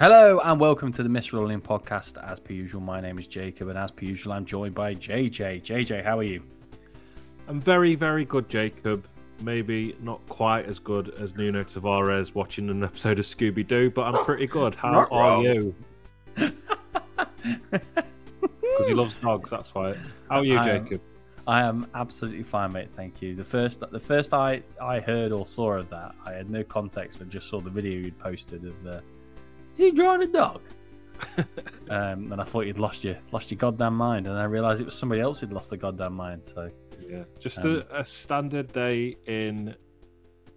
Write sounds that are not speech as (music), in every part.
Hello and welcome to the Mist Rolling podcast. As per usual, my name is Jacob, and as per usual, I'm joined by JJ. JJ, how are you? I'm very, very good, Jacob. Maybe not quite as good as Nuno Tavares watching an episode of Scooby Doo, but I'm pretty (laughs) good. How are you? (laughs) Because he loves dogs, that's why. How are you, I am- Jacob? I am absolutely fine, mate. Thank you. The first, the first I I heard or saw of that, I had no context. I just saw the video you'd posted of the. Is he drawing a dog? (laughs) um, and I thought you'd lost your lost your goddamn mind, and I realised it was somebody else who'd lost their goddamn mind. So Yeah, just Um, a, a standard day in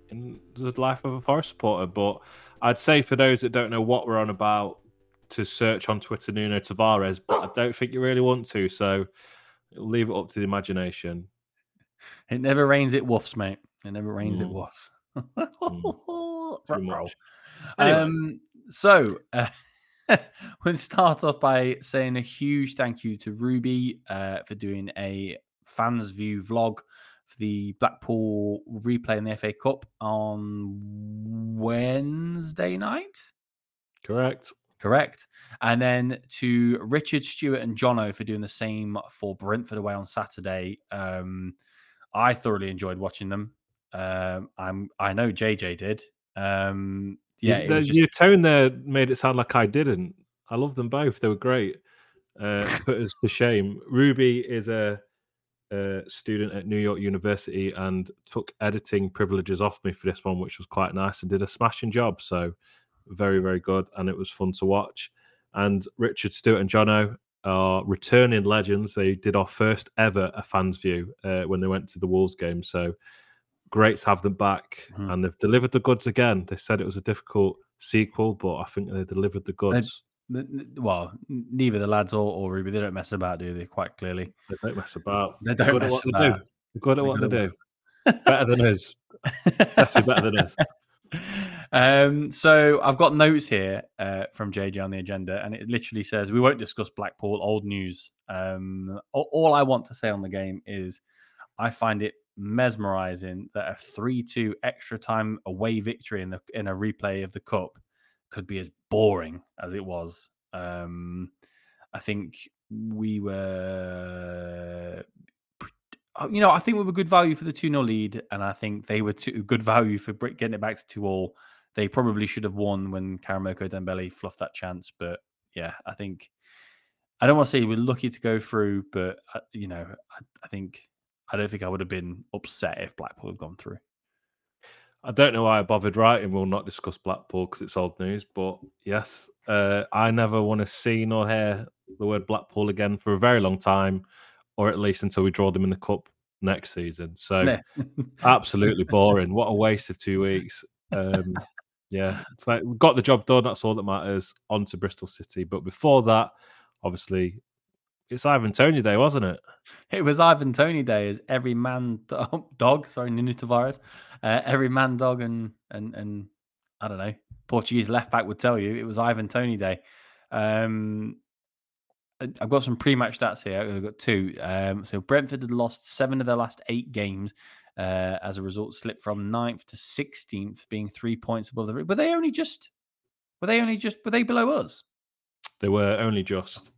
in the life of a Forest supporter. But I'd say for those that don't know what we're on about, to search on Twitter Nuno Tavares. But I don't think you really want to, so leave it up to the imagination. it never rains, it woofs, mate. It never rains, it Mm. woofs. (laughs) Too much. Anyway. Um, so uh, (laughs) we'll start off by saying a huge thank you to Ruby uh, for doing a fans view vlog for the Blackpool replay in the FA Cup on Wednesday night. Correct. Correct. And then to Richard Stewart and Jono for doing the same for Brentford away on Saturday. Um, I thoroughly enjoyed watching them. Um, I'm I know JJ did. Um, yeah, You- the- just- your tone there made it sound like I didn't. I love them both. They were great. Uh, put us to shame. Ruby is a, a student at New York University and took editing privileges off me for this one, which was quite nice and did a smashing job. So very, very good. And it was fun to watch. And Richard Stewart and Jono are returning legends. They did our first ever a fans view uh, when they went to the Wolves game. So great to have them back. Mhm. And they've delivered the goods again. They said it was a difficult sequel, but I think they delivered the goods. N- well, neither the lads or, or Ruby, they don't mess about, do they? Quite clearly. They don't mess about. They don't mess what they about. do. They're good at what they do. Better than us. Definitely better than us. (laughs) um, so I've got notes here uh, from JJ on the agenda, and it literally says we won't discuss Blackpool old news. Um, all, all I want to say on the game is I find it mesmerizing that a three-two extra time away victory in the in a replay of the cup could be as boring as it was. Um, I think we were uh, you know, I think we were good value for the 2 0 lead, and I think they were too, good value for getting it back to 2 all. They probably should have won when Karamoko Dembele fluffed that chance. But yeah, I think I don't want to say we're lucky to go through, but uh, you know, I, I think I don't think I would have been upset if Blackpool had gone through. I don't know why I bothered writing. We'll not discuss Blackpool because it's old news. But yes, uh, I never want to see nor hear the word Blackpool again for a very long time, or at least until we draw them in the cup next season. So (laughs) absolutely boring. What a waste of two weeks. Um, yeah, it's like got the job done. That's all that matters. On to Bristol City. But before that, obviously, it's Ivan Toney Day, wasn't it? It was Ivan Toney Day as every man (laughs) do- dog, sorry, Nuno Tavares, uh, every man dog and and and I don't know Portuguese left back would tell you it was Ivan Toney Day. Um, I've got some pre-match stats here. I've got two. Um, so Brentford had lost seven of their last eight games. Uh, as a result, slipped from 9th to sixteenth, being three points above the. Were they only just? Were they only just? Were they below us? They were only just.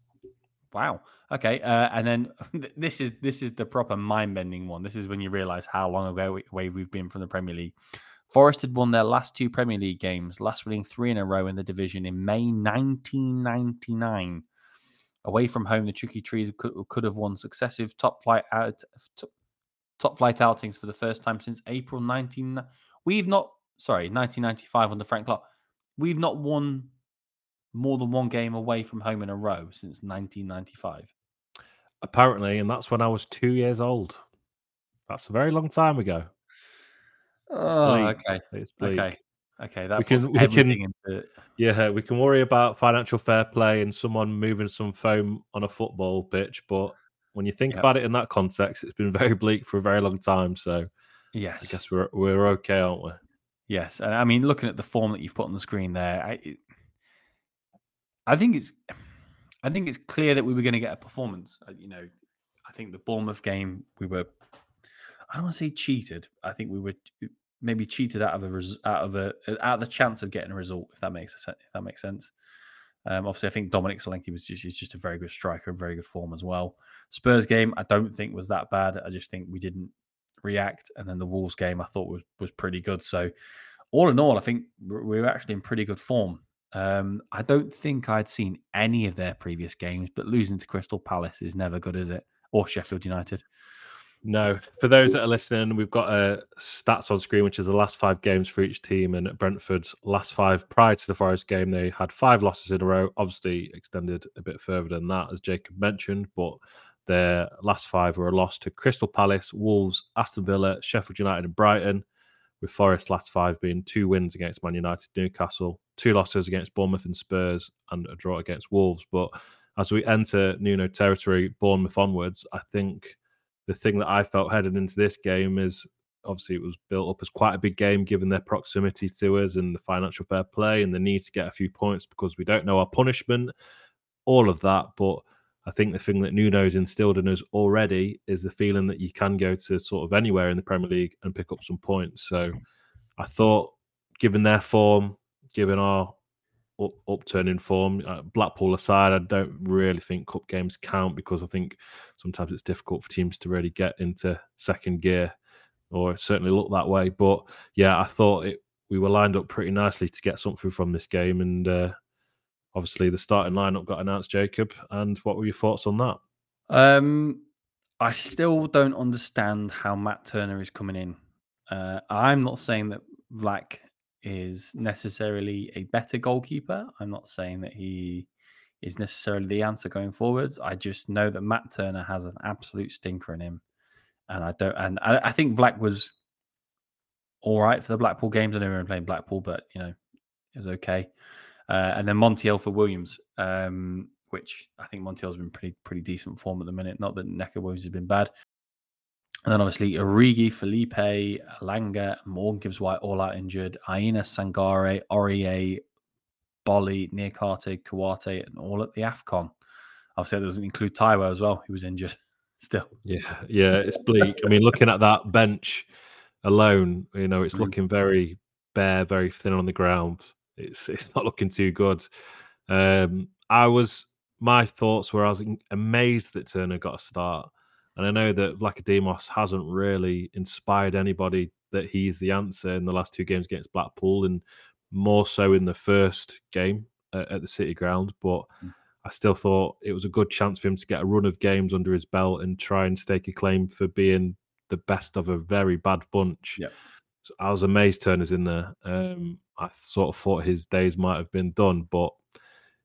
Wow. Okay. Uh, and then (laughs) this is this is the proper mind bending one. This is when you realise how long ago away we've been from the Premier League. Forest had won their last two Premier League games, last winning three in a row in the division in May 1999. Away from home, the Tricky Trees could, could have won successive top flight out, top, top flight outings for the first time since April 19. We've not sorry 1995 under Frank Clark. We've not won more than one game away from home in a row since 1995. Apparently, and that's when I was two years old. That's a very long time ago. Oh, okay, It's bleak. okay, okay. That We can- we can- Yeah, we can worry about financial fair play and someone moving some foam on a football pitch, but when you think Yep. about it in that context, it's been (laughs) very bleak for a very long time. So yes, I guess we're we're okay, aren't we? yes. And I mean, looking at the form that you've put on the screen there, I, I think it's, I think it's clear that we were going to get a performance. Uh, You know, I think the Bournemouth game we were, I don't want to say cheated. I think we were maybe cheated out of a res- out of a out of the chance of getting a result. If that makes sense. If that makes sense. Um, obviously, I think Dominic Solanke was just, just a very good striker very good form as well. Spurs game, I don't think was that bad. I just think we didn't react, and then the Wolves game I thought was was pretty good. So, all in all, I think we were actually in pretty good form. Um, I don't think I'd seen any of their previous games, but losing to Crystal Palace is never good, is it? Or Sheffield United. No, for those that are listening, we've got a uh, stats on screen, which is the last five games for each team. And Brentford's last five prior to the Forest game, they had five losses in a row. Obviously, extended a bit further than that, as Jacob mentioned. But their last five were a loss to Crystal Palace, Wolves, Aston Villa, Sheffield United, and Brighton. With Forest last five being two wins against Man United, Newcastle, two losses against Bournemouth and Spurs, and a draw against Wolves. But as we enter Nuno territory, Bournemouth onwards, I think the thing that I felt heading into this game is obviously it was built up as quite a big game given their proximity to us and the financial fair play and the need to get a few points because we don't know our punishment, all of that. But I think the thing that Nuno's instilled in us already is the feeling that you can go to sort of anywhere in the Premier League and pick up some points. So I thought, given their form, given our up, upturning form. Uh, Blackpool aside, I don't really think cup games count because I think sometimes it's difficult for teams to really get into second gear, or certainly look that way. But yeah, I thought it. We were lined up pretty nicely to get something from this game, and uh, obviously the starting lineup got announced. Jacob, and what were your thoughts on that? Um, I still don't understand how Matt Turner is coming in. Uh, I'm not saying that Vlac is necessarily a better goalkeeper. I'm not saying that he is necessarily the answer going forwards. I just know that Matt Turner has an absolute stinker in him, and I don't. And I, I think Vlac was all right for the Blackpool games. I know we were playing Blackpool, but you know it was okay. Uh, and then Montiel for Williams, um, which I think Montiel's been pretty pretty decent form at the minute. Not that Neco Williams has been bad. And then obviously Origi, Felipe, Langa, Morgan Gibbs White all out injured, Aina Sangare, Aurier, Boly, Niakhaté, Kouyaté, and all at the AFCON. Obviously, that doesn't include Taiwo as well, He was injured (laughs) still. Yeah, yeah, it's bleak. I mean, looking at that bench alone, you know, it's mm. looking very bare, very thin on the ground. It's it's not looking too good. Um, I was my thoughts were I was amazed that Turner got a start. And I know that Vlachodimos hasn't really inspired anybody that he's the answer in the last two games against Blackpool, and more so in the first game at, at the City Ground. But mm. I still thought it was a good chance for him to get a run of games under his belt and try and stake a claim for being the best of a very bad bunch. Yeah. I was amazed Turner's in there. Um, I sort of thought his days might have been done, but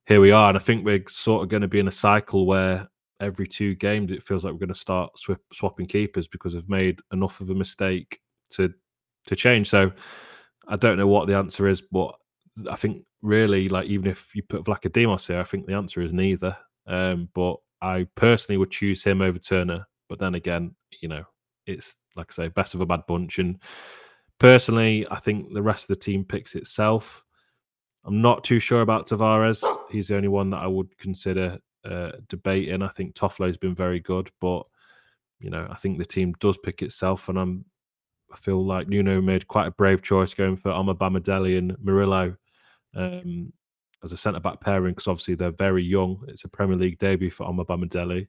here we are. And I think we're sort of going to be in a cycle where every two games, it feels like we're going to start sw- swapping keepers because we've made enough of a mistake to to change. So I don't know what the answer is, but I think really, like even if you put Vlachodimos here, I think the answer is neither. Um, but I personally would choose him over Turner. But then again, you know, it's like I say, best of a bad bunch. And personally, I think the rest of the team picks itself. I'm not too sure about Tavares. He's the only one that I would consider uh, debating. I think Toffolo's been very good, but you know, I think the team does pick itself, and I'm I feel like Nuno made quite a brave choice going for Omobamidele and Murillo um, as a centre back pairing because obviously they're very young. It's a Premier League debut for Omobamidele,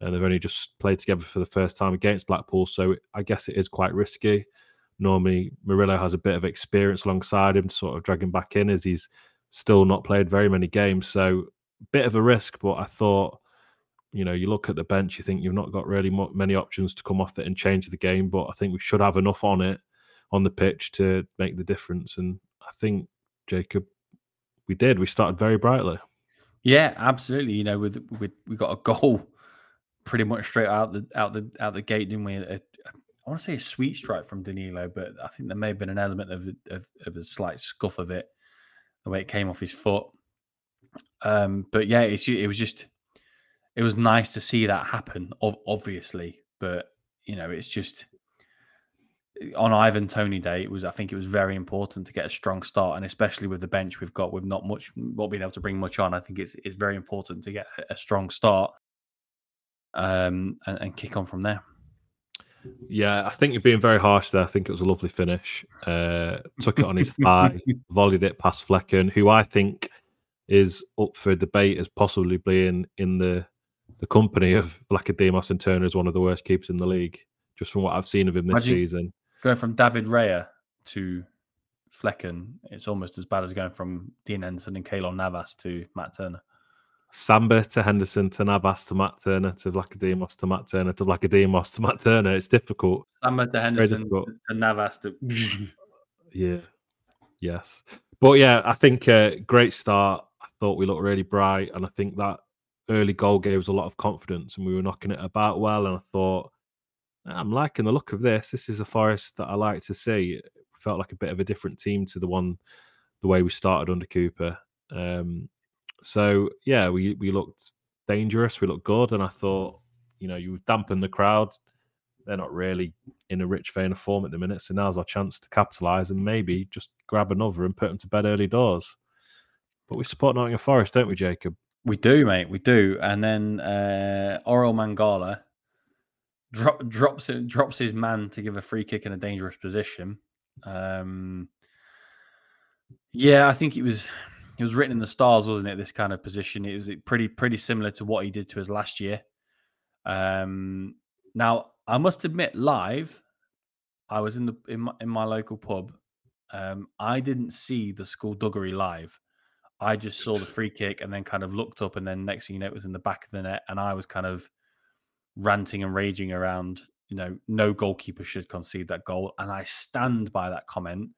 and they've only just played together for the first time against Blackpool, so I guess it is quite risky. Normally, Murillo has a bit of experience alongside him, sort of dragging back in as he's still not played very many games. So bit of a risk, but I thought, you know, you look at the bench, you think you've not got really many options to come off it and change the game, but I think we should have enough on it on the pitch to make the difference. And I think Jacob, we did. We started very brightly. Yeah, absolutely. You know, with we got a goal pretty much straight out the out the out the gate, didn't we? A, I want to say a sweet strike from Danilo, but I think there may have been an element of of, of a slight scuff of it, the way it came off his foot. Um, but yeah, it was just it was nice to see that happen. Obviously, but you know, it's just on Ivan Toney Day. It was I think it was very important to get a strong start, and especially with the bench we've got, with not much not being able to bring much on. I think it's it's very important to get a strong start um, and, and kick on from there. Yeah, I think you're being very harsh there. I think it was a lovely finish. Uh, took it on his thigh, (laughs) volleyed it past Flekken, who I think is up for debate as possibly being in the the company of Vlachodimos and Turner as one of the worst keepers in the league, just from what I've seen of him this Imagine season. Going from David Raya to Flekken, it's almost as bad as going from Dean Henderson and Keylor Navas to Matt Turner. Samba to Henderson to Navas to Matt Turner to Vlachodimos to Matt Turner to Vlachodimos to Matt Turner. It's difficult. Samba to Henderson to Navas to. yeah. Yes. But yeah, I think uh, great start. I thought we looked really bright, and I think that early goal gave us a lot of confidence, and we were knocking it about well. And I thought, I'm liking the look of this. This is a Forest that I like to see. It felt like a bit of a different team to the one, the way we started under Cooper. Um, so yeah, we we looked dangerous. We looked good, and I thought, you know, you dampen the crowd. They're not really in a rich vein of form at the minute, so now's our chance to capitalise and maybe just grab another and put them to bed early doors. But we support Nottingham Forest, don't we, Jacob? We do, mate. We do. And then uh, Orel Mangala drop, drops drops his man to give a free kick in a dangerous position. Um, yeah, I think it was it was written in the stars, wasn't it? This kind of position. It was pretty pretty similar to what he did to us last year. Um, now I must admit, live, I was in the in my, in my local pub. Um, I didn't see the skullduggery live. I just saw the free kick and then kind of looked up, and then next thing you know, it was in the back of the net, and I was kind of ranting and raging around. You know, no goalkeeper should concede that goal, and I stand by that comment.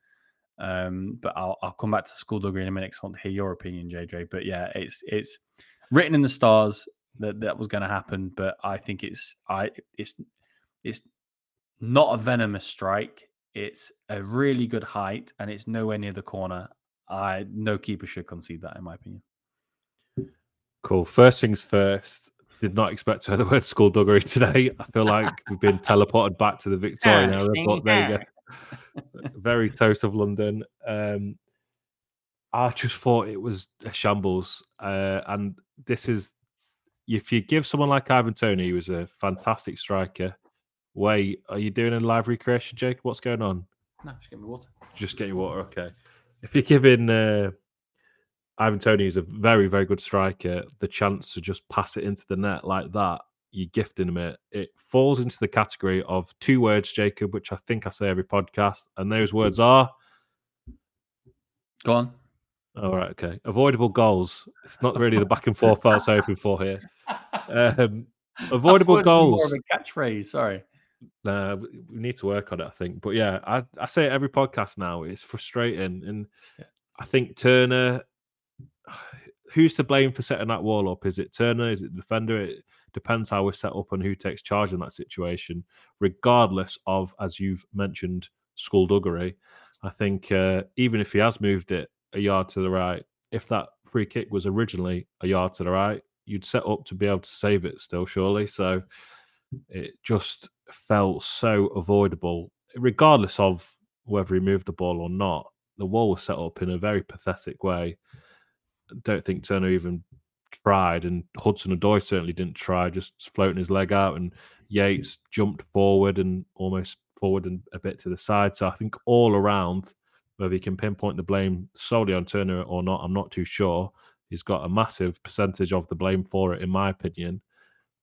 Um, but I'll, I'll come back to skullduggery in a minute because I want to hear your opinion, JJ. But yeah, it's it's written in the stars that that was going to happen. But I think it's I it's it's not a venomous strike. It's a really good height, and it's nowhere near the corner. I no keeper should concede that, in my opinion. Cool. First things first. Did not expect to hear the word skullduggery (laughs) today. I feel like we've been teleported back to the (laughs) Victorian era, but there you go very toast of London. Um, I just thought it was a shambles, uh, and this is if you give someone like Ivan Toney, who was a fantastic striker. Wait, are you doing a live recreation, Jake? What's going on? No, just getting water. Just get your water. Okay. If you're giving uh, Ivan Toney, who's a very, very good striker, the chance to just pass it into the net like that, you're gifting him it. It falls into the category of two words, Jacob, which I think I say every podcast, and those words are. Go on. All right, okay. Avoidable goals. It's not really the back and forth I was hoping for here. (laughs) Um, avoidable goals. More of a catchphrase. Sorry. Nah, we need to work on it. I think, but yeah, I, I say it every podcast now. It's frustrating, and yeah. I think Turner. (sighs) Who's to blame for setting that wall up? Is it Turner? Is it the defender? It, depends how we're set up and who takes charge in that situation, regardless of, as you've mentioned, skullduggery. I think uh, even if he has moved it a yard to the right, if that free kick was originally a yard to the right, you'd set up to be able to save it still, surely. So it just felt so avoidable, regardless of whether he moved the ball or not. The wall was set up in a very pathetic way. I don't think Turner even tried, and Hudson Odoi certainly didn't try, just floating his leg out, and Yates jumped forward and almost forward and a bit to the side. So I think all around, whether he can pinpoint the blame solely on Turner or not, I'm not too sure. He's got a massive percentage of the blame for it, in my opinion.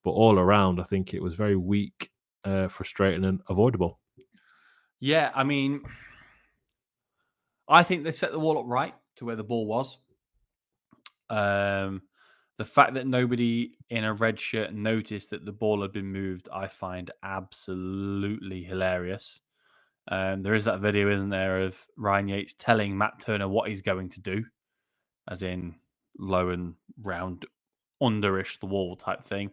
But all around, I think it was very weak, uh, frustrating, and avoidable. Yeah, I mean, I think they set the wall up right to where the ball was. Um, the fact that nobody in a red shirt noticed that the ball had been moved, I find absolutely hilarious. Um, there is that video, isn't there, of Ryan Yates telling Matt Turner what he's going to do, as in low and round, underish the wall type thing.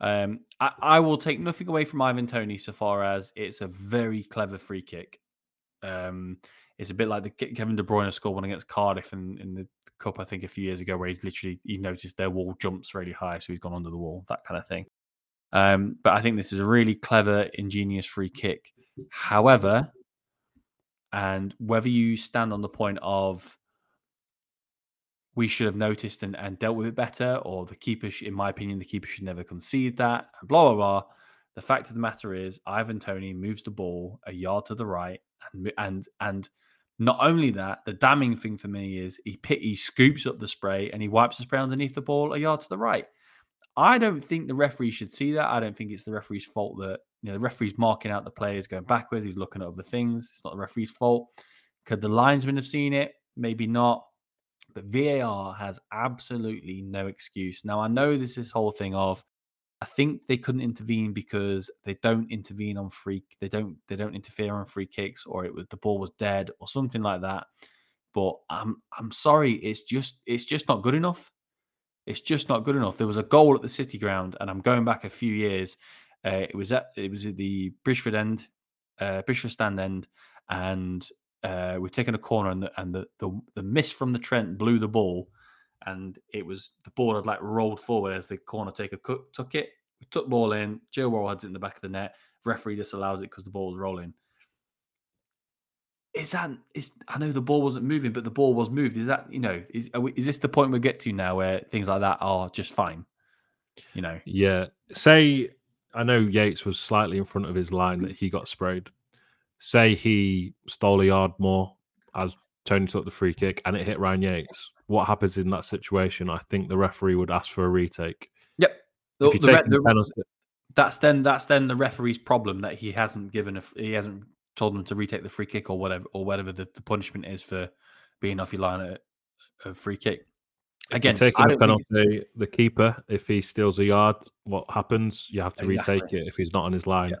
Um, I, I, will take nothing away from Ivan Toney so far as it's a very clever free kick. Um, it's a bit like the Kevin De Bruyne score one against Cardiff in, in the Cup, I think, a few years ago, where he's literally he noticed their wall jumps really high, so he's gone under the wall, that kind of thing. Um, but I think this is a really clever, ingenious free kick. However, and whether you stand on the point of we should have noticed and, and dealt with it better, or the keeper, in my opinion, the keeper should never concede that, blah blah blah. The fact of the matter is, Ivan Toney moves the ball a yard to the right, and and and not only that, the damning thing for me is he pit, he scoops up the spray and he wipes the spray underneath the ball a yard to the right. I don't think the referee should see that. I don't think it's the referee's fault that you know the referee's marking out the players going backwards. He's looking at other things. It's not the referee's fault. Could the linesman have seen it? Maybe not. But VAR has absolutely no excuse. Now I know there's this whole thing of I think they couldn't intervene because they don't intervene on free they don't they don't interfere on free kicks or it was the ball was dead or something like that. But I'm I'm sorry, it's just it's just not good enough. It's just not good enough. There was a goal at the City Ground, and I'm going back a few years. Uh, it was at it was at the Bridgford end, uh, Bridgford stand end, and uh, we've taken a corner, and the and the, the the miss from the Trent blew the ball, and it was the ball had like rolled forward as the corner taker took it. Took ball in. Joe Worrall had it in the back of the net. Referee disallows it because the ball was rolling is that is I know the ball wasn't moving, but the ball was moved. Is that you know is we, is this the point we get to now where things like that are just fine? You know. Yeah. Say I know Yates was slightly in front of his line that he got sprayed. Say he stole a yard more as Toney took the free kick and it hit Ryan Yates. What happens in that situation? I think the referee would ask for a retake. Yep. The, the, the, penalty, that's then that's then the referee's problem that he hasn't given a he hasn't told them to retake the free kick or whatever or whatever the, the punishment is for being off your line at a free kick. Again, taking a penalty, the keeper, if he steals a yard, what happens? You have to exactly. retake it if he's not on his line. Yeah.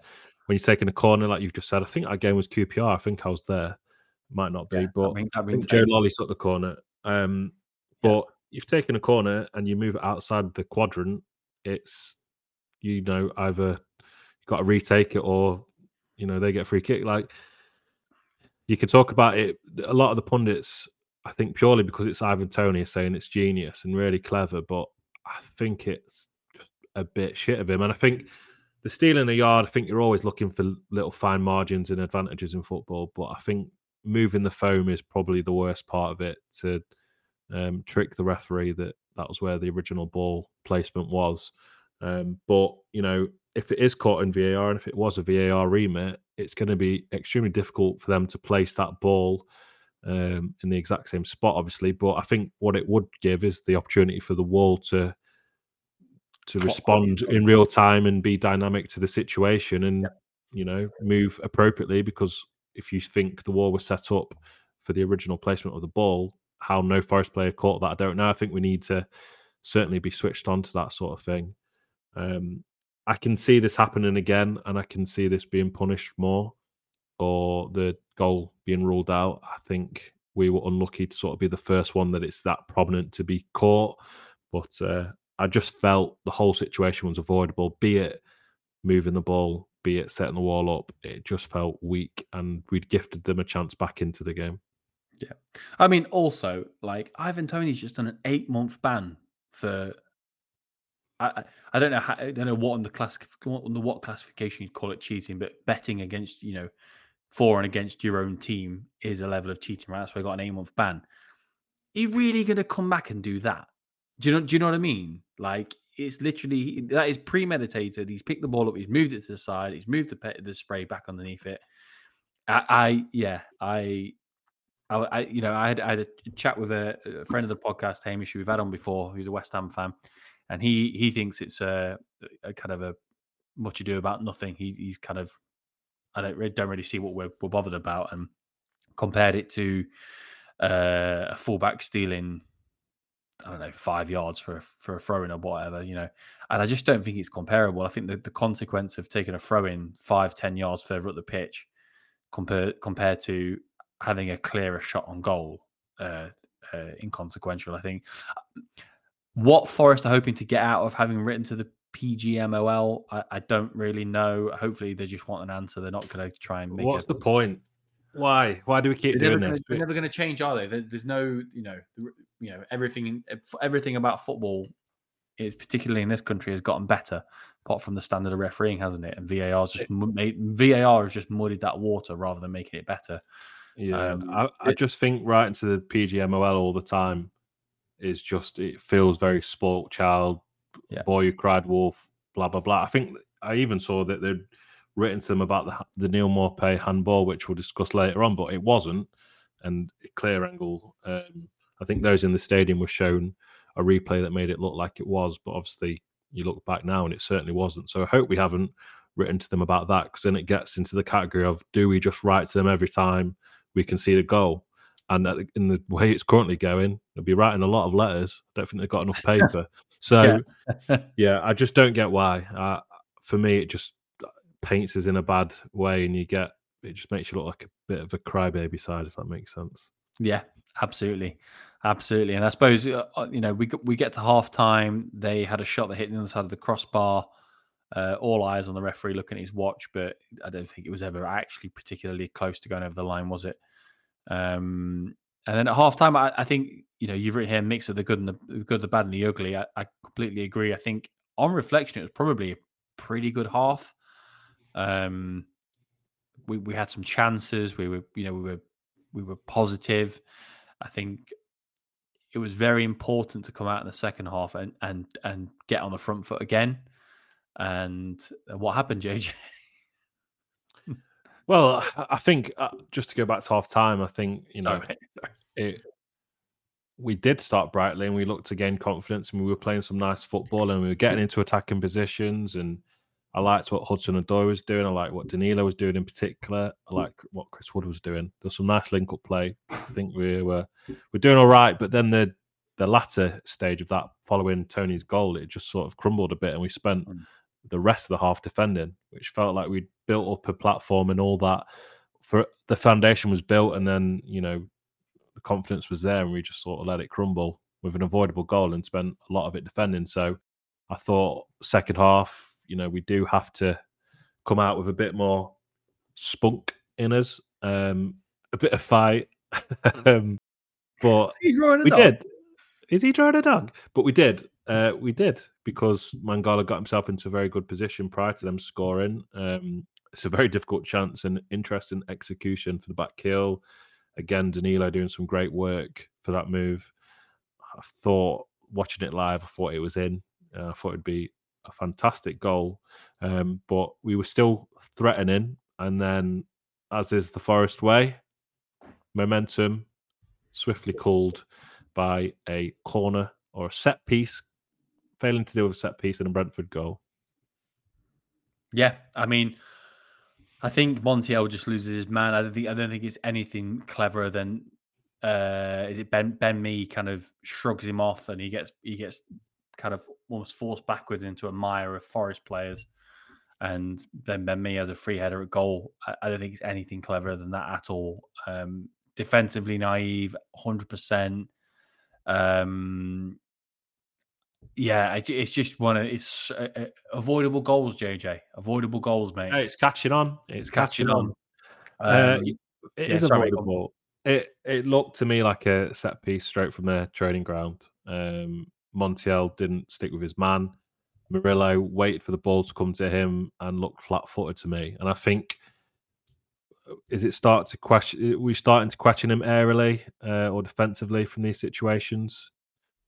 When you're taking a corner, like you've just said, I think that game was QPR. I think I was there. Might not be, yeah, but I mean, I mean, Joe Lolley took the corner. Um, but yeah. you've taken a corner and you move it outside the quadrant. It's you know either you've got to retake it or you know, they get a free kick. Like you could talk about it. A lot of the pundits, I think, purely because it's Ivan Toney, are saying it's genius and really clever, but I think it's a bit shit of him. And I think the stealing a yard, I think you're always looking for little fine margins and advantages in football, but I think moving the foam is probably the worst part of it to um, trick the referee that that was where the original ball placement was. Um, but you know, if it is caught in VAR and if it was a VAR remit, it's going to be extremely difficult for them to place that ball um, in the exact same spot, obviously. But I think what it would give is the opportunity for the wall to to respond in real time and be dynamic to the situation and you know move appropriately. Because if you think the wall was set up for the original placement of the ball, how no Forest player caught that, I don't know. I think we need to certainly be switched on to that sort of thing. Um, I can see this happening again, and I can see this being punished more, or the goal being ruled out. I think we were unlucky to sort of be the first one that it's that prominent to be caught, but uh, I just felt the whole situation was avoidable. Be it moving the ball, be it setting the wall up, it just felt weak, and we'd gifted them a chance back into the game. Yeah, I mean, also like Ivan Toney's just done an eight month ban for I, I don't know how, I don't know what on the class on the what classification you'd call it cheating, but betting against you know for and against your own team is a level of cheating, right? That's why I got an eight month ban. Are you really going to come back and do that? Do you know? Do you know what I mean? Like it's literally that is premeditated. He's picked the ball up. He's moved it to the side. He's moved the the spray back underneath it. I, I yeah, I, I, I, you know, I had, I had a chat with a, a friend of the podcast, Hamish, who we've had on before, who's a West Ham fan, and he he thinks it's a, a kind of a much ado about nothing. He, he's kind of I don't don't really see what we're, we're bothered about, and compared it to uh, a fullback stealing I don't know five yards for a, for a throw in or whatever, you know. And I just don't think it's comparable. I think the, the consequence of taking a throw in five ten yards further up the pitch compared compared to having a clearer shot on goal uh, uh, inconsequential. I think what Forest are hoping to get out of having written to the PGMOL, I, I don't really know. Hopefully, they just want an answer. They're not going to try and make. What's the point? Why? Why do we keep doing this? Gonna, they're never going to change, are they? there's no, you know, you know, everything, everything about football, is particularly in this country, has gotten better. Apart from the standard of refereeing, hasn't it? And VAR's just made VAR has just muddied that water rather than making it better. Yeah, um, I, I it, just think right into the PGMOL all the time is just it feels very spoilt child, yeah. boy who cried wolf, blah blah blah. I think I even saw that they'd written to them about the the Neal Maupay handball, which we'll discuss later on, but it wasn't. And clear angle, um, I think those in the stadium were shown a replay that made it look like it was, but obviously you look back now and it certainly wasn't. So I hope we haven't written to them about that because then it gets into the category of do we just write to them every time we concede a goal? And in the way it's currently going, they'll be writing a lot of letters. I don't think they've got enough (laughs) paper. So, yeah. yeah, I just don't get why. Uh, for me, it just paints us in a bad way, and you get it just makes you look like a bit of a crybaby side, if that makes sense. Yeah, absolutely, absolutely. And I suppose uh, uh you know we we get to half time. They had a shot that hit the other side of the crossbar. Uh, all eyes on the referee looking at his watch, but I don't think it was ever actually particularly close to going over the line, was it? Um, and then at halftime, I, I think you know you've written here mix of the good and the, the good, the bad, and the ugly. I, I, completely agree. I think on reflection, it was probably a pretty good half. Um, we we had some chances. We were you know we were we were positive. I think it was very important to come out in the second half and and and get on the front foot again. And what happened, JJ? (laughs) Well, I think uh, just to go back to half time, I think you know (laughs) Sorry. it. We did start brightly, and we looked to gain confidence, and we were playing some nice football, and we were getting (laughs) into attacking positions. And I liked what Hudson-Odoi was doing. I liked what Danilo was doing in particular. I like what Chris Wood was doing. There's some nice link up play. I think we were we're doing all right, but then the the latter stage of that, following Toney's goal, it just sort of crumbled a bit, and we spent mm. the rest of the half defending, which felt like we'd built up a platform and all that. For the foundation was built, and then you know the confidence was there, and we just sort of let it crumble with an avoidable goal and spent a lot of it defending. So I thought second half, you know, we do have to come out with a bit more spunk in us, um, a bit of fight. (laughs) um, but we dog. did. Is he drawing a dog? But we did. Uh, we did because Mangala got himself into a very good position prior to them scoring. Um, it's a very difficult chance and interesting execution for the backheel. Again, Danilo doing some great work for that move. I thought watching it live, I thought it was in. Uh, I thought it'd be a fantastic goal, um, but we were still threatening. And then, as is the Forest way, momentum swiftly called by a corner or a set piece, failing to deal with a set piece and a Brentford goal. Yeah, I mean, I think Montiel just loses his man. I don't think I don't think it's anything cleverer than uh, is it Ben Ben Mee kind of shrugs him off and he gets he gets kind of almost forced backwards into a mire of Forest players, and then Ben Mee has a free header at goal. I, I don't think it's anything cleverer than that at all. Um, defensively naive, hundred percent. Um, yeah, it's just one of it's uh, uh, avoidable goals, JJ. Avoidable goals, mate. it's catching on. It's, it's catching, catching, on. on. Uh, um, it yeah, is sorry, avoidable. It it looked to me like a set piece straight from their training ground. Um, Montiel didn't stick with his man. Murillo waited for the ball to come to him and looked flat footed to me. And I think is it start to question? We starting to question him aerially uh, or defensively from these situations.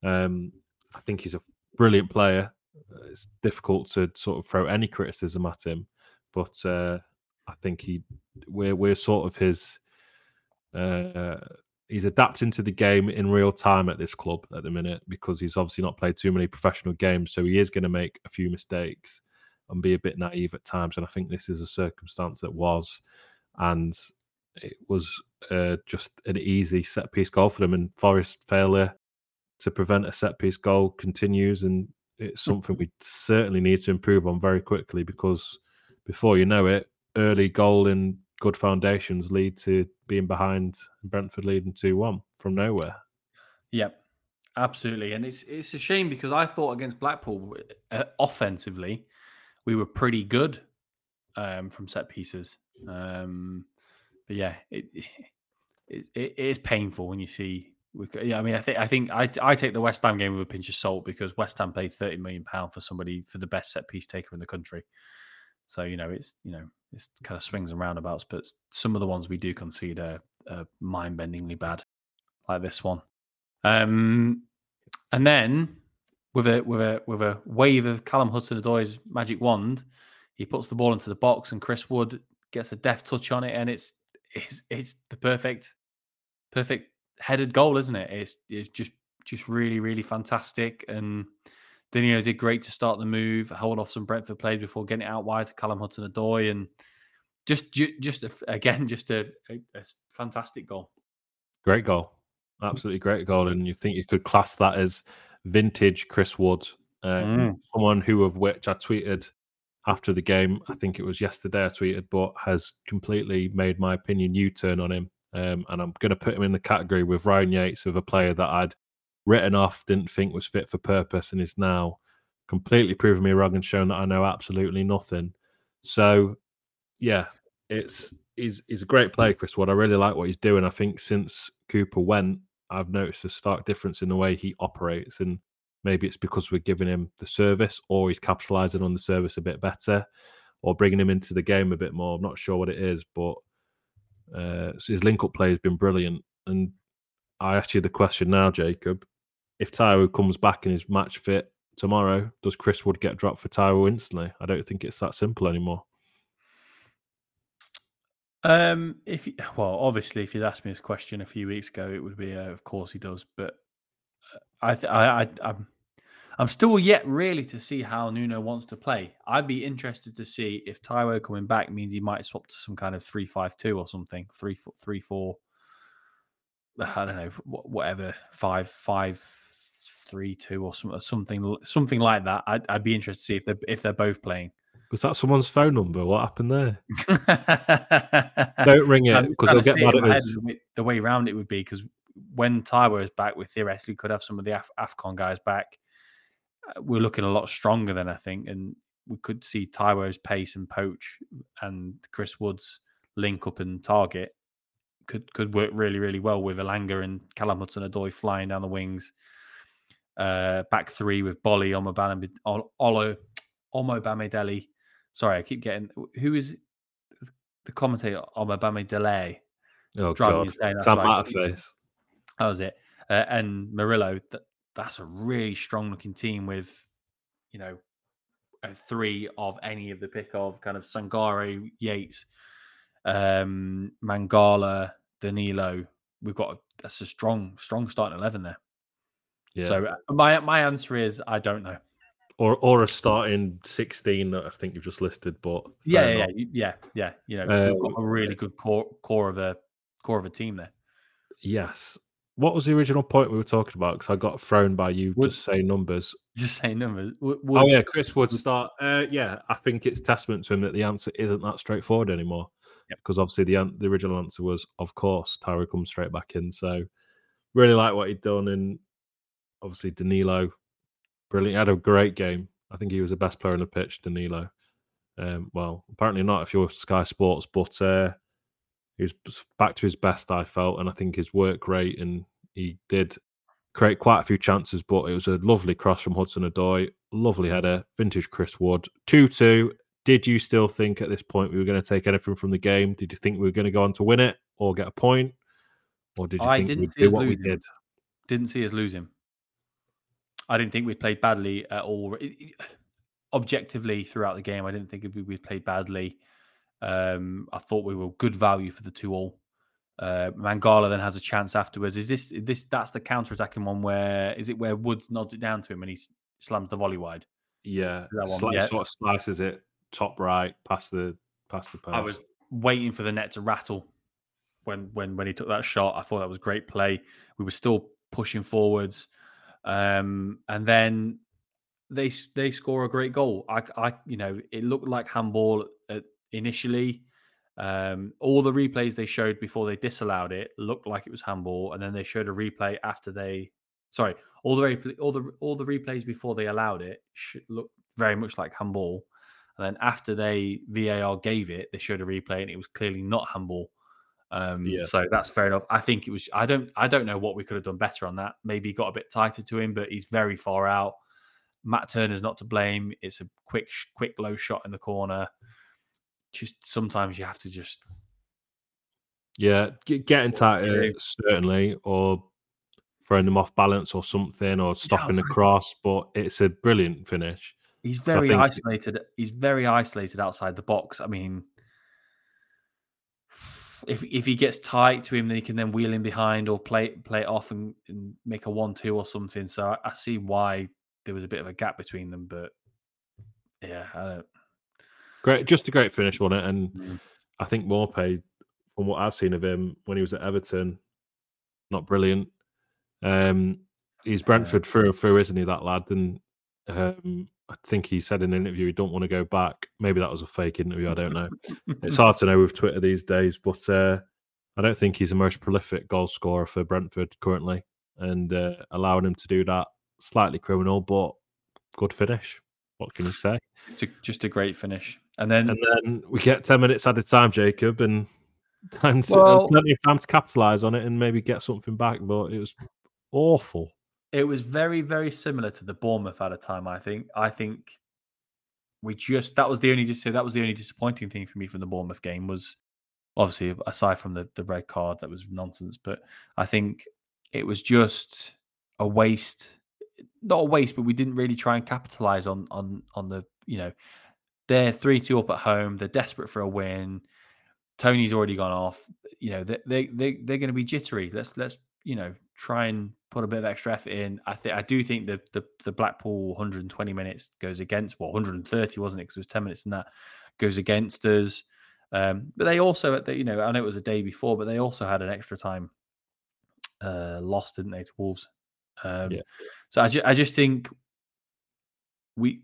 Um, I think he's a brilliant player. Uh, it's difficult to sort of throw any criticism at him, but uh, I think he we're we're sort of his. Uh, he's adapting to the game in real time at this club at the minute because he's obviously not played too many professional games, so he is going to make a few mistakes and be a bit naive at times. And I think this is a circumstance that was, and it was uh, just an easy set piece goal for them. And Forest failure to prevent a set piece goal continues, and it's hmm. something we certainly need to improve on very quickly because before you know it, early goal in good foundations lead to being behind Brentford leading two one from nowhere. Yep, absolutely, and it's it's a shame because I thought against Blackpool uh, offensively we were pretty good um, from set pieces. Um, but yeah, it, (laughs) it, it is painful when you see we, yeah, I mean, I think I think I I take the West Ham game with a pinch of salt because West Ham paid thirty million pound for somebody for the best set piece taker in the country. So you know, it's you know, it's kind of swings and roundabouts. But some of the ones we do concede are, are mind-bendingly bad, like this one. Um, and then with a with a with a wave of Callum Hudson-Odoi's magic wand, he puts the ball into the box, and Chris Wood gets a deft touch on it, and it's it's, it's the perfect perfect headed goal, isn't it? It's it's just just really really fantastic, and Danilo did great to start the move, hold off some Brentford plays before getting it out wide to Callum Hudson-Odoi, and just just a, (laughs) again just a, a, a fantastic goal. Great goal, absolutely great goal, and you think you could class that as vintage Chris Wood, uh, mm. someone who of which I tweeted after the game. I think it was yesterday I tweeted, but has completely made my opinion U turn on him. Um, and I'm going to put him in the category with Ryan Yates of a player that I'd written off, didn't think was fit for purpose, and is now completely proven me wrong and shown that I know absolutely nothing. So, yeah, it's he's he's a great player, Chris Wood. I really like what he's doing. I think since Cooper went, I've noticed a stark difference in the way he operates, and maybe it's because we're giving him the service, or he's capitalising on the service a bit better, or bringing him into the game a bit more. I'm not sure what it is, but uh, his link-up play has been brilliant. And I ask you the question now, Jacob: If Taiwo comes back and is match fit tomorrow, does Chris Wood get dropped for Taiwo instantly? I don't think it's that simple anymore. Um, if well, obviously, if you'd asked me this question a few weeks ago, it would be, uh, of course, he does. But uh, I, th- I, I, I'm, I'm still yet really to see how Nuno wants to play. I'd be interested to see if Taiwo coming back means he might swap to some kind of three-five-two or something, three, three, four. I don't know, whatever, five, five, three, two, or something, something like that. I'd, I'd be interested to see if they if they're both playing. Was that someone's phone number? What happened there? (laughs) Don't ring it because they'll get mad at us. The way around it would be because when Taiwo is back, we theoretically could have some of the Af- Afcon guys back. Uh, we're looking a lot stronger than I think, and we could see Taiwo's pace and poach and Chris Woods link up and target could could work really really well with Elanga and Callum Hudson-Odoi flying down the wings. Uh, back three with Boly, Omobamidele, Olo, Omobamidele, Sorry, I keep getting who is the commentator Omobamidele. Oh God, Sam Matterface. That was it. Uh, and Murillo. That, that's a really strong looking team with, you know, three of any of the pick of kind of Sangare, Yates, um, Mangala, Danilo. We've got a, that's a strong, strong starting eleven there. Yeah. So uh, my my answer is I don't know or or a starting sixteen that I think you've just listed. But yeah, yeah, yeah, yeah, yeah. You know, um, we've got a really good core core of a core of a team there. Yes. What was the original point we were talking about? Because I got thrown by you Would, just saying numbers. Just saying numbers. Would, oh yeah, Chris would start. Uh, yeah, I think it's testament to him that the answer isn't that straightforward anymore. Because obviously the the original answer was, of course, Taiwo comes straight back in. So really like what he'd done, and obviously Danilo brilliant. He had a great game. I think he was the best player on the pitch, Danilo. Um, well, apparently not if you're Sky Sports, but uh, he was back to his best, I felt, and I think his work rate and he did create quite a few chances, but it was a lovely cross from Hudson-Odoi, lovely header, vintage Chris Wood, 2 2. Did you still think at this point we were going to take anything from the game? Did you think we were going to go on to win it or get a point? Or did you I think we'd do what we did? Didn't see us losing. I didn't think we played badly at all. Objectively, throughout the game, I didn't think we played badly. Um, I thought we were good value for the two all. Uh, Mangala then has a chance afterwards. Is this this that's the counter attacking one where is it where Woods nods it down to him and he slams the volley wide? Yeah, Sli- yeah. sort of slices it top right past the past the post. I was waiting for the net to rattle when when when he took that shot. I thought that was great play. We were still pushing forwards. Um, and then they they score a great goal. I, I you know, it looked like handball initially. Um, all the replays they showed before they disallowed it looked like it was handball, and then they showed a replay after they. Sorry, all the all the all the replays before they allowed it looked very much like handball, and then after they VAR gave it, they showed a replay and it was clearly not handball. Um, yeah. So that's fair enough. I think it was. I don't. I don't know what we could have done better on that. Maybe got a bit tighter to him, but he's very far out. Matt Turner's not to blame. It's a quick, quick low shot in the corner. Just sometimes you have to just. Yeah, getting tighter certainly, or throwing them off balance or something, or stopping the cross. But it's a brilliant finish. He's very isolated. He's very isolated outside the box. I mean, if if he gets tight to him, then he can then wheel in behind or play play it off and, and make a one-two or something. So I, I see why there was a bit of a gap between them, but yeah, I don't. Great, just a great finish on it, and Mm. I think Maupay, from what I've seen of him when he was at Everton, not brilliant. Um, he's Brentford through and through, isn't he? That lad, and um, I think he said in an interview he don't want to go back. Maybe that was a fake interview. I don't know. (laughs) it's hard to know with Twitter these days, but uh, I don't think he's the most prolific goal scorer for Brentford currently, and uh, allowing him to do that slightly criminal, but good finish. What can you say? Just a, great finish, and then And then we get ten minutes at a time, Jacob, and (laughs) time to, Well- plenty of time to capitalise on it and maybe get something back. But it was awful. It was very, very similar to the Bournemouth at a time. I think. I think we just that was the only just so that was the only disappointing thing for me from the Bournemouth game was obviously aside from the the red card that was nonsense, but I think it was just a waste. Not a waste, but we didn't really try and capitalize on on on the you know they're three two up at home. They're desperate for a win. Toney's already gone off. You know they they they they're going to be jittery. Let's let's you know try and put a bit of extra effort in. I think I do think that the the Blackpool 120 minutes goes against well 130 wasn't it because it was 10 minutes and that goes against us. Um, but they also you know I know it was a day before, but they also had an extra time uh, loss, didn't they, to Wolves? Um, Yeah. So I, ju- I just think we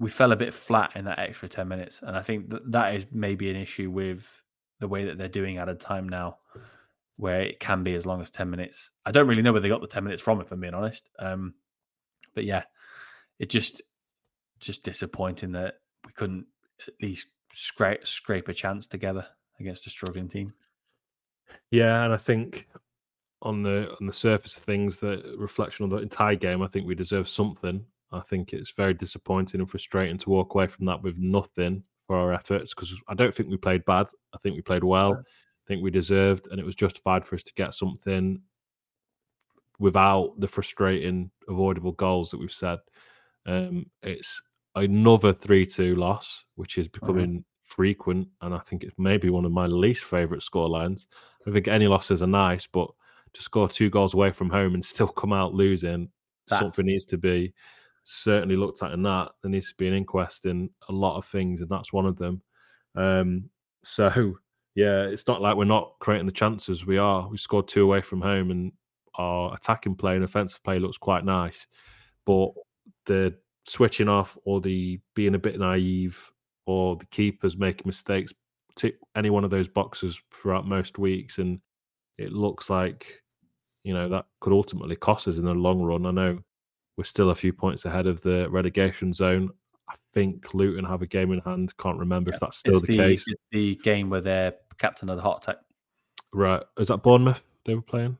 we fell a bit flat in that extra 10 minutes. And I think that that is maybe an issue with the way that they're doing added time now, where it can be as long as 10 minutes. I don't really know where they got the 10 minutes from, if I'm being honest. Um, but yeah, it just just disappointing that we couldn't at least scrape scrape a chance together against a struggling team. Yeah, and I think on the on the surface of things, the reflection on the entire game, I think we deserve something. I think it's very disappointing and frustrating to walk away from that with nothing for our efforts because I don't think we played bad. I think we played well. I think we deserved, and it was justified for us to get something without the frustrating, avoidable goals that we've said. Um, it's another 3 2 loss, which is becoming frequent. And I think it's maybe one of my least favourite scorelines. I think any losses are nice, but to score two goals away from home and (laughs) still come out losing, That- something needs to be certainly looked at in that. There needs to be an inquest in a lot of things, and that's one of them. Um, so, yeah, it's not like we're not creating the chances. We are. We scored two away from home, and our attacking play and offensive play looks quite nice. But the switching off or the being a bit naive or the keepers making mistakes tick any one of those boxes throughout most weeks and it looks like you know that could ultimately cost us in the long run i know we're still a few points ahead of the relegation zone i think luton have a game in hand can't remember if that's still it's the, case It's the game where they're captain of the heart attack. right is that bournemouth they were playing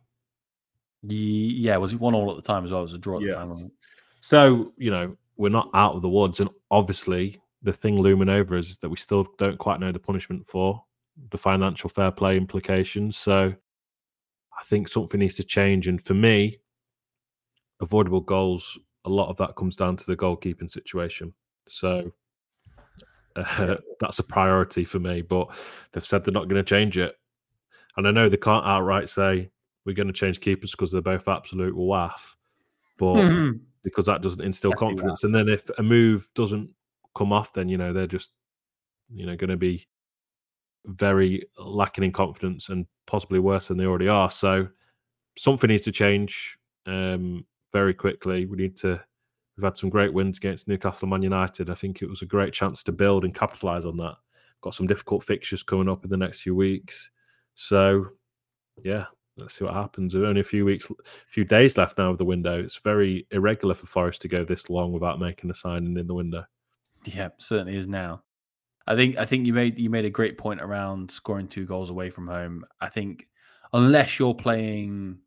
Yeah, was it one all at the time as well? It was a draw at Yeah. the time. Wasn't it? So, you know, we're not out of the woods. And obviously, the thing looming over is that we still don't quite know the punishment for the financial fair play implications. So, I think something needs to change. And for me, avoidable goals, a lot of that comes down to the goalkeeping situation. So, uh, (laughs) that's a priority for me. But they've said they're not going to change it. And I know they can't outright say we're going to change keepers because they're both absolute waff. But because that doesn't instill that. confidence. And then if a move doesn't come off, then you know they're just you know going to be very lacking in confidence and possibly worse than they already are. So something needs to change um, very quickly. We need to. We've had some great wins against Newcastle, Man United. I think it was a great chance to build and capitalise on that. Got some difficult fixtures coming up in the next few weeks. So yeah, let's see what happens. There are only a few weeks, a few days left now of the window. It's very irregular for Forest to go this long without making a signing in the window. Yeah, certainly is now. I think I think you made you made a great point around scoring two goals away from home. I think unless you're playing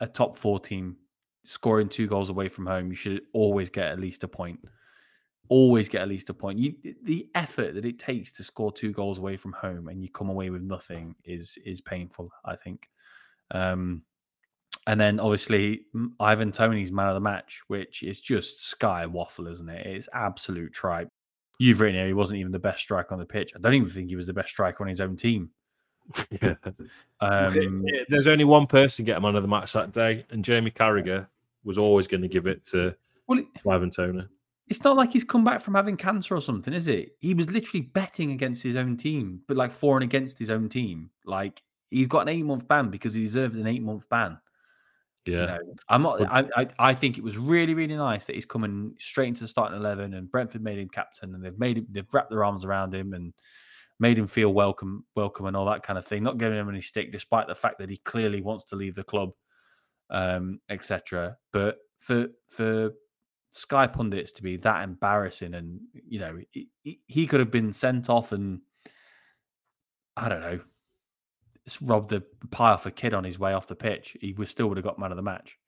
a top four team, scoring two goals away from home, you should always get at least a point. Always get at least a point. You the effort that it takes to score two goals away from home and you come away with nothing is is painful. I think. Um, and then obviously Ivan Toney's man of the match, which is just sky waffle, isn't it? It's absolute tripe. You've written here he wasn't even the best striker on the pitch. I don't even think he was the best striker on his own team. (laughs) Yeah. Um, There's only one person getting man of the match that day, and Jamie Carragher was always going to give it to well, it, Ivan Toney. It's not like he's come back from having cancer or something, is it? He was literally betting against his own team, but like for and against his own team. Like he's got an eight month ban because he deserved an eight month ban. Yeah, you know, I'm not. I, I, I think it was really really nice that he's coming straight into the starting eleven, and Brentford made him captain, and they've made him, they've wrapped their arms around him and made him feel welcome, welcome, and all that kind of thing. Not giving him any stick, despite the fact that he clearly wants to leave the club, um, etc. But for for Sky pundits to be that embarrassing, and you know, he, he could have been sent off, and I don't know, robbed the pie off a kid on his way off the pitch, he would still would have got man of the match.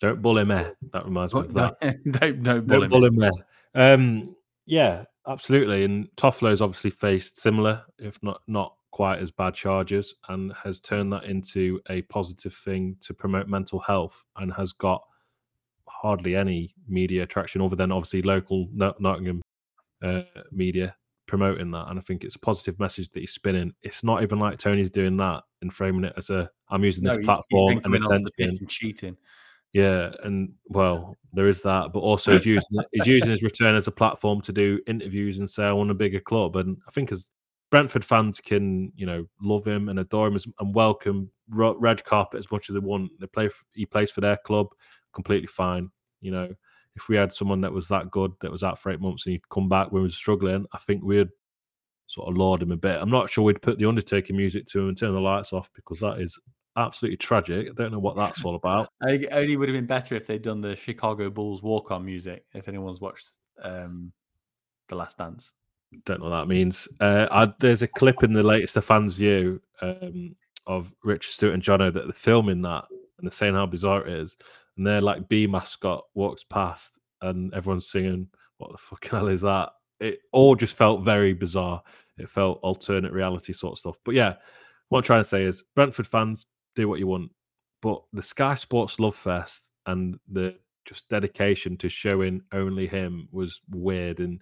Don't bully me. That reminds me of that. (laughs) don't, don't bully, don't bully me. Um, yeah, absolutely. And Toffolo's obviously faced similar, if not not quite as bad charges, and has turned that into a positive thing to promote mental health, and has got hardly any media attraction other than obviously local Nottingham uh, media promoting that, and I think it's a positive message that he's spinning. It's not even like Toney's doing that and framing it as a I'm using this no, platform and attention. cheating. Yeah, and well, there is that, but also he's using he's using his return as a platform to do interviews and say I want a bigger club. And I think as Brentford fans can, you know, love him and adore him and welcome red carpet as much as they want. They play, he plays for their club, completely fine. You know, if we had someone that was that good that was out for eight months and he'd come back when we were struggling, I think we'd sort of laud him a bit. I'm not sure we'd put the Undertaker music to him and turn the lights off because that is absolutely tragic. I don't know what that's all about. (laughs) I it only would have been better if they'd done the Chicago Bulls walk on music. If anyone's watched um, The Last Dance, don't know what that means. Uh, I, there's a clip in the latest The Fans View um, of Richard Stewart and Jono that they're filming that and they're saying how bizarre it is and their like B mascot walks past and everyone's singing, "What the fuck (laughs) hell is that?" It all just felt very bizarre. It felt alternate reality sort of stuff. But yeah, what I'm trying to say is Brentford fans do what you want, but the Sky Sports Love Fest and the just dedication to showing only him was weird. And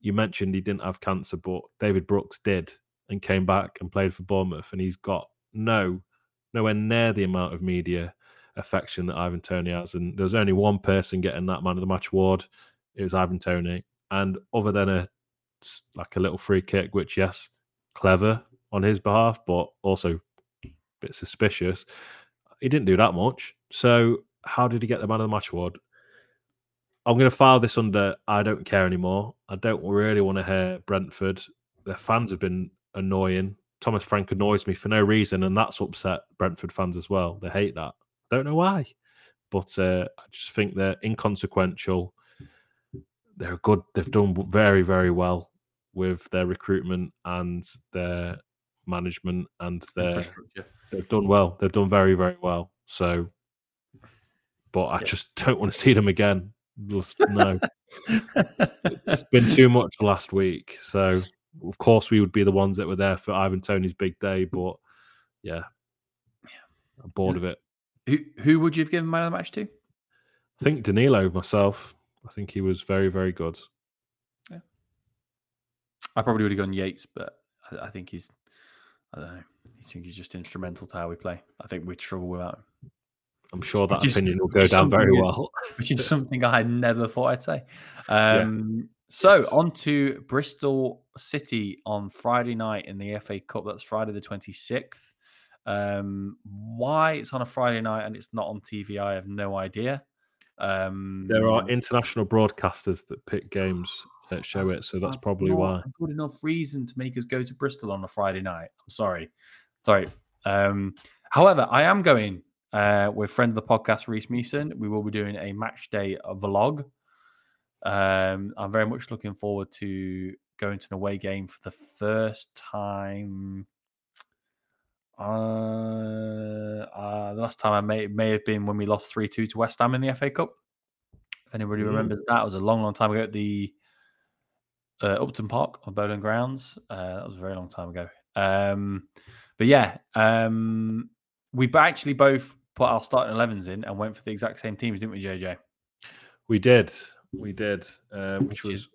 you mentioned he didn't have cancer, but David Brooks did and came back and played for Bournemouth, and he's got no nowhere near the amount of media affection that Ivan Toney has. And there was only one person getting that man of the match award. It was Ivan Toney. And other than a like a little free kick, which yes, clever on his behalf, but also bit suspicious. He didn't do that much. So how did he get the man of the match award? I'm going to file this under I don't care anymore. I don't really want to hear Brentford. Their fans have been annoying. Thomas Frank annoys me for no reason, and that's upset Brentford fans as well. They hate that. Don't know why, but uh, I just think they're inconsequential. They're good. They've done very, very well with their recruitment and their management and their. They've done well. They've done very, very well. So, but I yeah. just (laughs) don't want to see them again. Just, (laughs) no, it's been too much last week. So, of course, we would be the ones that were there for Ivan Toney's big day. But yeah, I'm bored of it. Who who would you have given man of the match to? I think Danilo myself. I think he was very very good. Yeah, I probably would have gone Yates, but I, I think he's. I don't know. I think he's just instrumental to how we play. I think we'd struggle without him. I'm sure that which opinion is, will go down very well. (laughs) which is something I never thought I'd say. Um, yes. So yes. on to Bristol City on Friday night in the FA Cup. That's Friday the 26th. Um, why it's on a Friday night and it's not on TV, I have no idea. Um, there are international broadcasters that pick games that show it, so that's, that's probably why. good enough reason to make us go to Bristol on a Friday night. I'm sorry, sorry. Um, however, I am going uh, with friend of the podcast, Reese Meeson. We will be doing a match day vlog. Um, I'm very much looking forward to going to an away game for the first time uh, uh, the last time I may may have been when we lost three two to West Ham in the FA Cup. If anybody mm. remembers that, it was a long, long time ago at the uh, Upton Park on Boleyn Grounds. Uh, that was a very long time ago. Um, but yeah, um, we actually both put our starting 11s in and went for the exact same teams, didn't we, JJ? We did, we did, uh, which, which was is...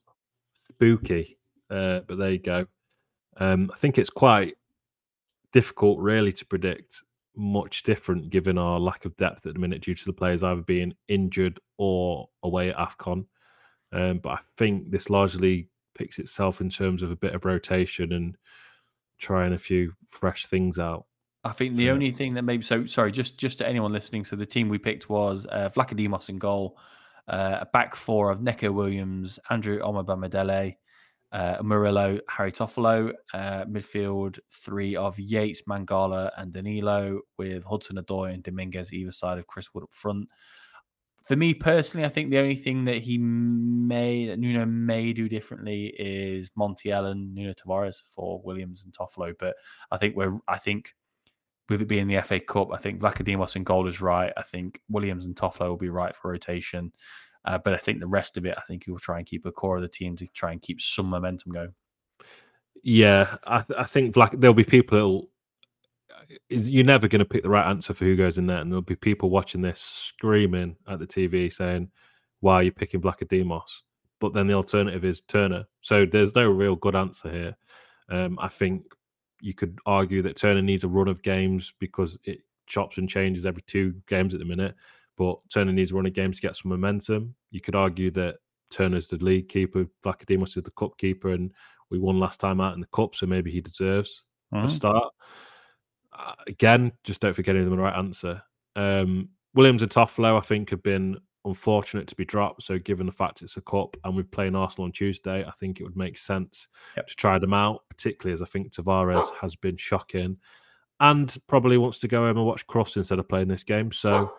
spooky. Uh, but there you go. Um, I think it's quite difficult, really, to predict much different given our lack of depth at the minute due to the players either being injured or away at AFCON. Um, but I think this largely picks itself in terms of a bit of rotation and trying a few fresh things out. I think the only thing that maybe so sorry, just just to anyone listening. So the team we picked was uh, Vlachodimos in goal, uh, a back four of Neco Williams, Andrew Omobamidele, uh, Murillo, Harry Toffolo, uh, midfield three of Yates, Mangala, and Danilo, with Hudson-Odoi and Dominguez either side of Chris Wood up front. For me personally, I think the only thing that he may that Nuno may do differently is Montiel, Nuno Tavares for Williams and Toffolo. But I think we're I think with it being the FA Cup, I think Vlachodimos and goal is right. I think Williams and Toffolo will be right for rotation. Uh, but I think the rest of it, I think he will try and keep a core of the team to try and keep some momentum going. Yeah, I, th- I think Black, there'll be people. Is you're never going to pick the right answer for who goes in there, and there'll be people watching this screaming at the TV saying, "Why are you picking Vlachodimos?" But then the alternative is Turner. So there's no real good answer here. Um, I think you could argue that Turner needs a run of games because it chops and changes every two games at the minute. But Turner needs a run of games to get some momentum. You could argue that Turner's the league keeper, Vlachodimos is the cup keeper, and we won last time out in the cup, so maybe he deserves mm-hmm. a start. Again, just don't forget any of them the right answer. Um, Williams and Toffolo, I think, have been unfortunate to be dropped. So, given the fact it's a cup and we're playing Arsenal on Tuesday, I think it would make sense yep. to try them out, particularly as I think Tavares has been shocking and probably wants to go home and watch Cross instead of playing this game. So,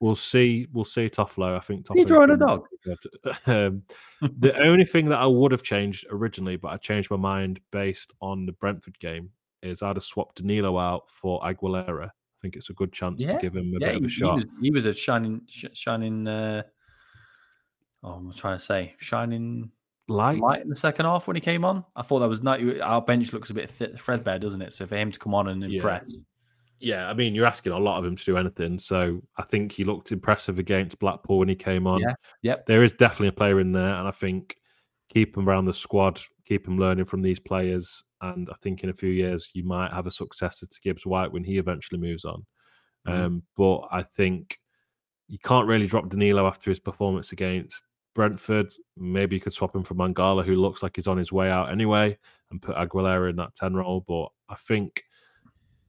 we'll see. We'll see Toffolo. I think Toffolo. You drawing a dog? (laughs) um, the only thing that I would have changed originally, but I changed my mind based on the Brentford game, is I'd have swapped Danilo out for Aguilera I think it's a good chance yeah. to give him a yeah, bit of a shot. He was, he was a shining, shining. Uh, oh, I'm trying to say shining light. light in the second half when he came on. I thought that was not. Our bench looks a bit threadbare, doesn't it? So for him to come on and impress. Yeah. Yeah, I mean, you're asking a lot of him to do anything. So I think he looked impressive against Blackpool when he came on. Yeah, yep. There is definitely a player in there, and I think keep him around the squad, keep him learning from these players, and I think in a few years you might have a successor to Gibbs White when he eventually moves on. Mm-hmm. Um, but I think you can't really drop Danilo after his performance against Brentford. Maybe you could swap him for Mangala, who looks like he's on his way out anyway, and put Aguilera in that 10 role. But I think,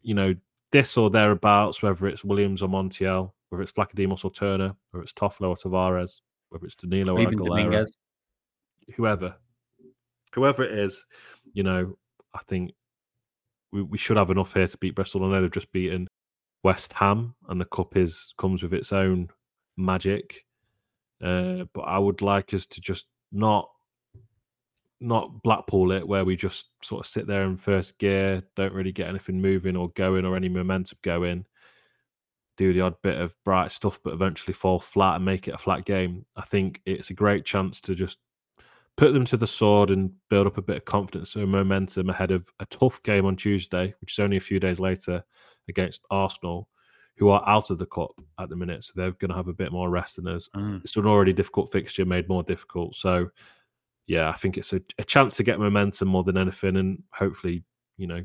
you know, this or thereabouts, whether it's Williams or Montiel, whether it's Vlachodimos or Turner, whether it's Toffolo or Tavares, whether it's Danilo or, or Aguilera, Dominguez. whoever, whoever it is, you know, I think we, we should have enough here to beat Bristol. I know they've just beaten West Ham, and the cup is comes with its own magic. Uh, but I would like us to just not not Blackpool it, where we just sort of sit there in first gear, don't really get anything moving or going or any momentum going. Do the odd bit of bright stuff, but eventually fall flat and make it a flat game. I think it's a great chance to just put them to the sword and build up a bit of confidence and momentum ahead of a tough game on Tuesday, which is only a few days later against Arsenal, who are out of the cup at the minute. So they're going to have a bit more rest than us. Mm. It's an already difficult fixture made more difficult. So, yeah, I think it's a, a chance to get momentum more than anything and hopefully, you know,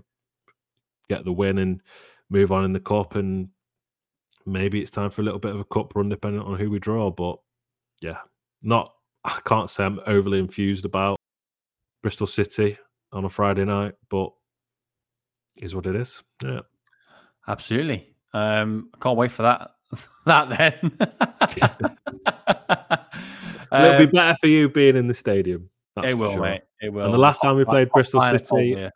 get the win and move on in the cup. And maybe it's time for a little bit of a cup run, depending on who we draw. But yeah, not I can't say I'm overly infused about Bristol City on a Friday night, but is what it is. Yeah, absolutely. Um, I can't wait for that. (laughs) that then. (laughs) It'll be um, better for you being in the stadium. it will, sure. mate. It will. And the last time we played Bristol City,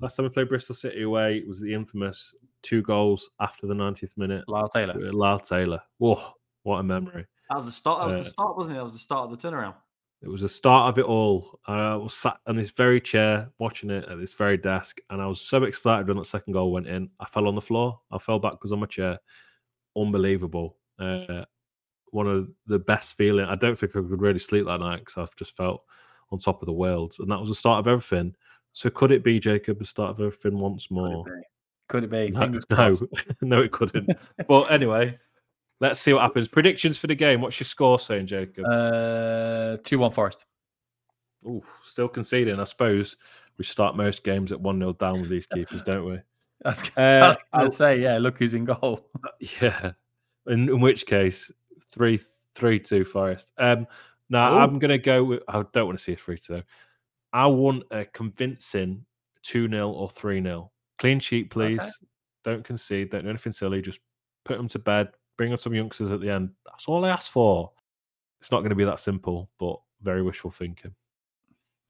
last time we played Bristol City away was the infamous two goals after the 90th minute. Lyle Taylor. Lyle Taylor. Whoa, what a memory. That was the start. That was uh, the start, wasn't it? That was the start of the turnaround. It was the start of it all. I was sat on this very chair watching it at this very desk, and I was so excited when that second goal went in. I fell on the floor. I fell backwards on my chair. Unbelievable. Uh, one of the best feeling. I don't think I could really sleep that night because I've just felt on top of the world, and that was the start of everything. So could it be Jacob the start of everything once more? Could it be? No, Fingers (laughs) no, crossed. (laughs) no, it couldn't. but anyway, let's see what happens. Predictions for the game. What's your score saying, Jacob? Uh, two one Forest. Ooh, still conceding. I suppose we start most games at 1 0 down with these keepers, don't we? (laughs) That's, Uh, I was I'll- say, yeah. Look who's in goal. (laughs) Yeah. In, in which case, 3 3 2 Forest. Um, now, Ooh. I'm going to go with, I don't want to see a 3 2. I want a convincing 2 0 or 3 0. Clean sheet, please. Okay. Don't concede. Don't do anything silly. Just put them to bed. Bring on some youngsters at the end. That's all I ask for. It's not going to be that simple, but very wishful thinking.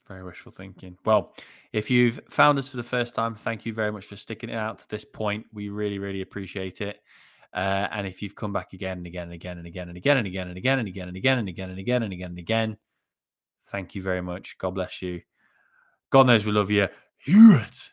Very wishful thinking. Well, if you've found us for the first time, thank you very much for sticking it out to this point. We really, really appreciate it. Uh, and if you've come back again and again and again and again and again and again and again and again and again and again and again and again and again, thank you very much. God bless you. God knows we love you. Hear it.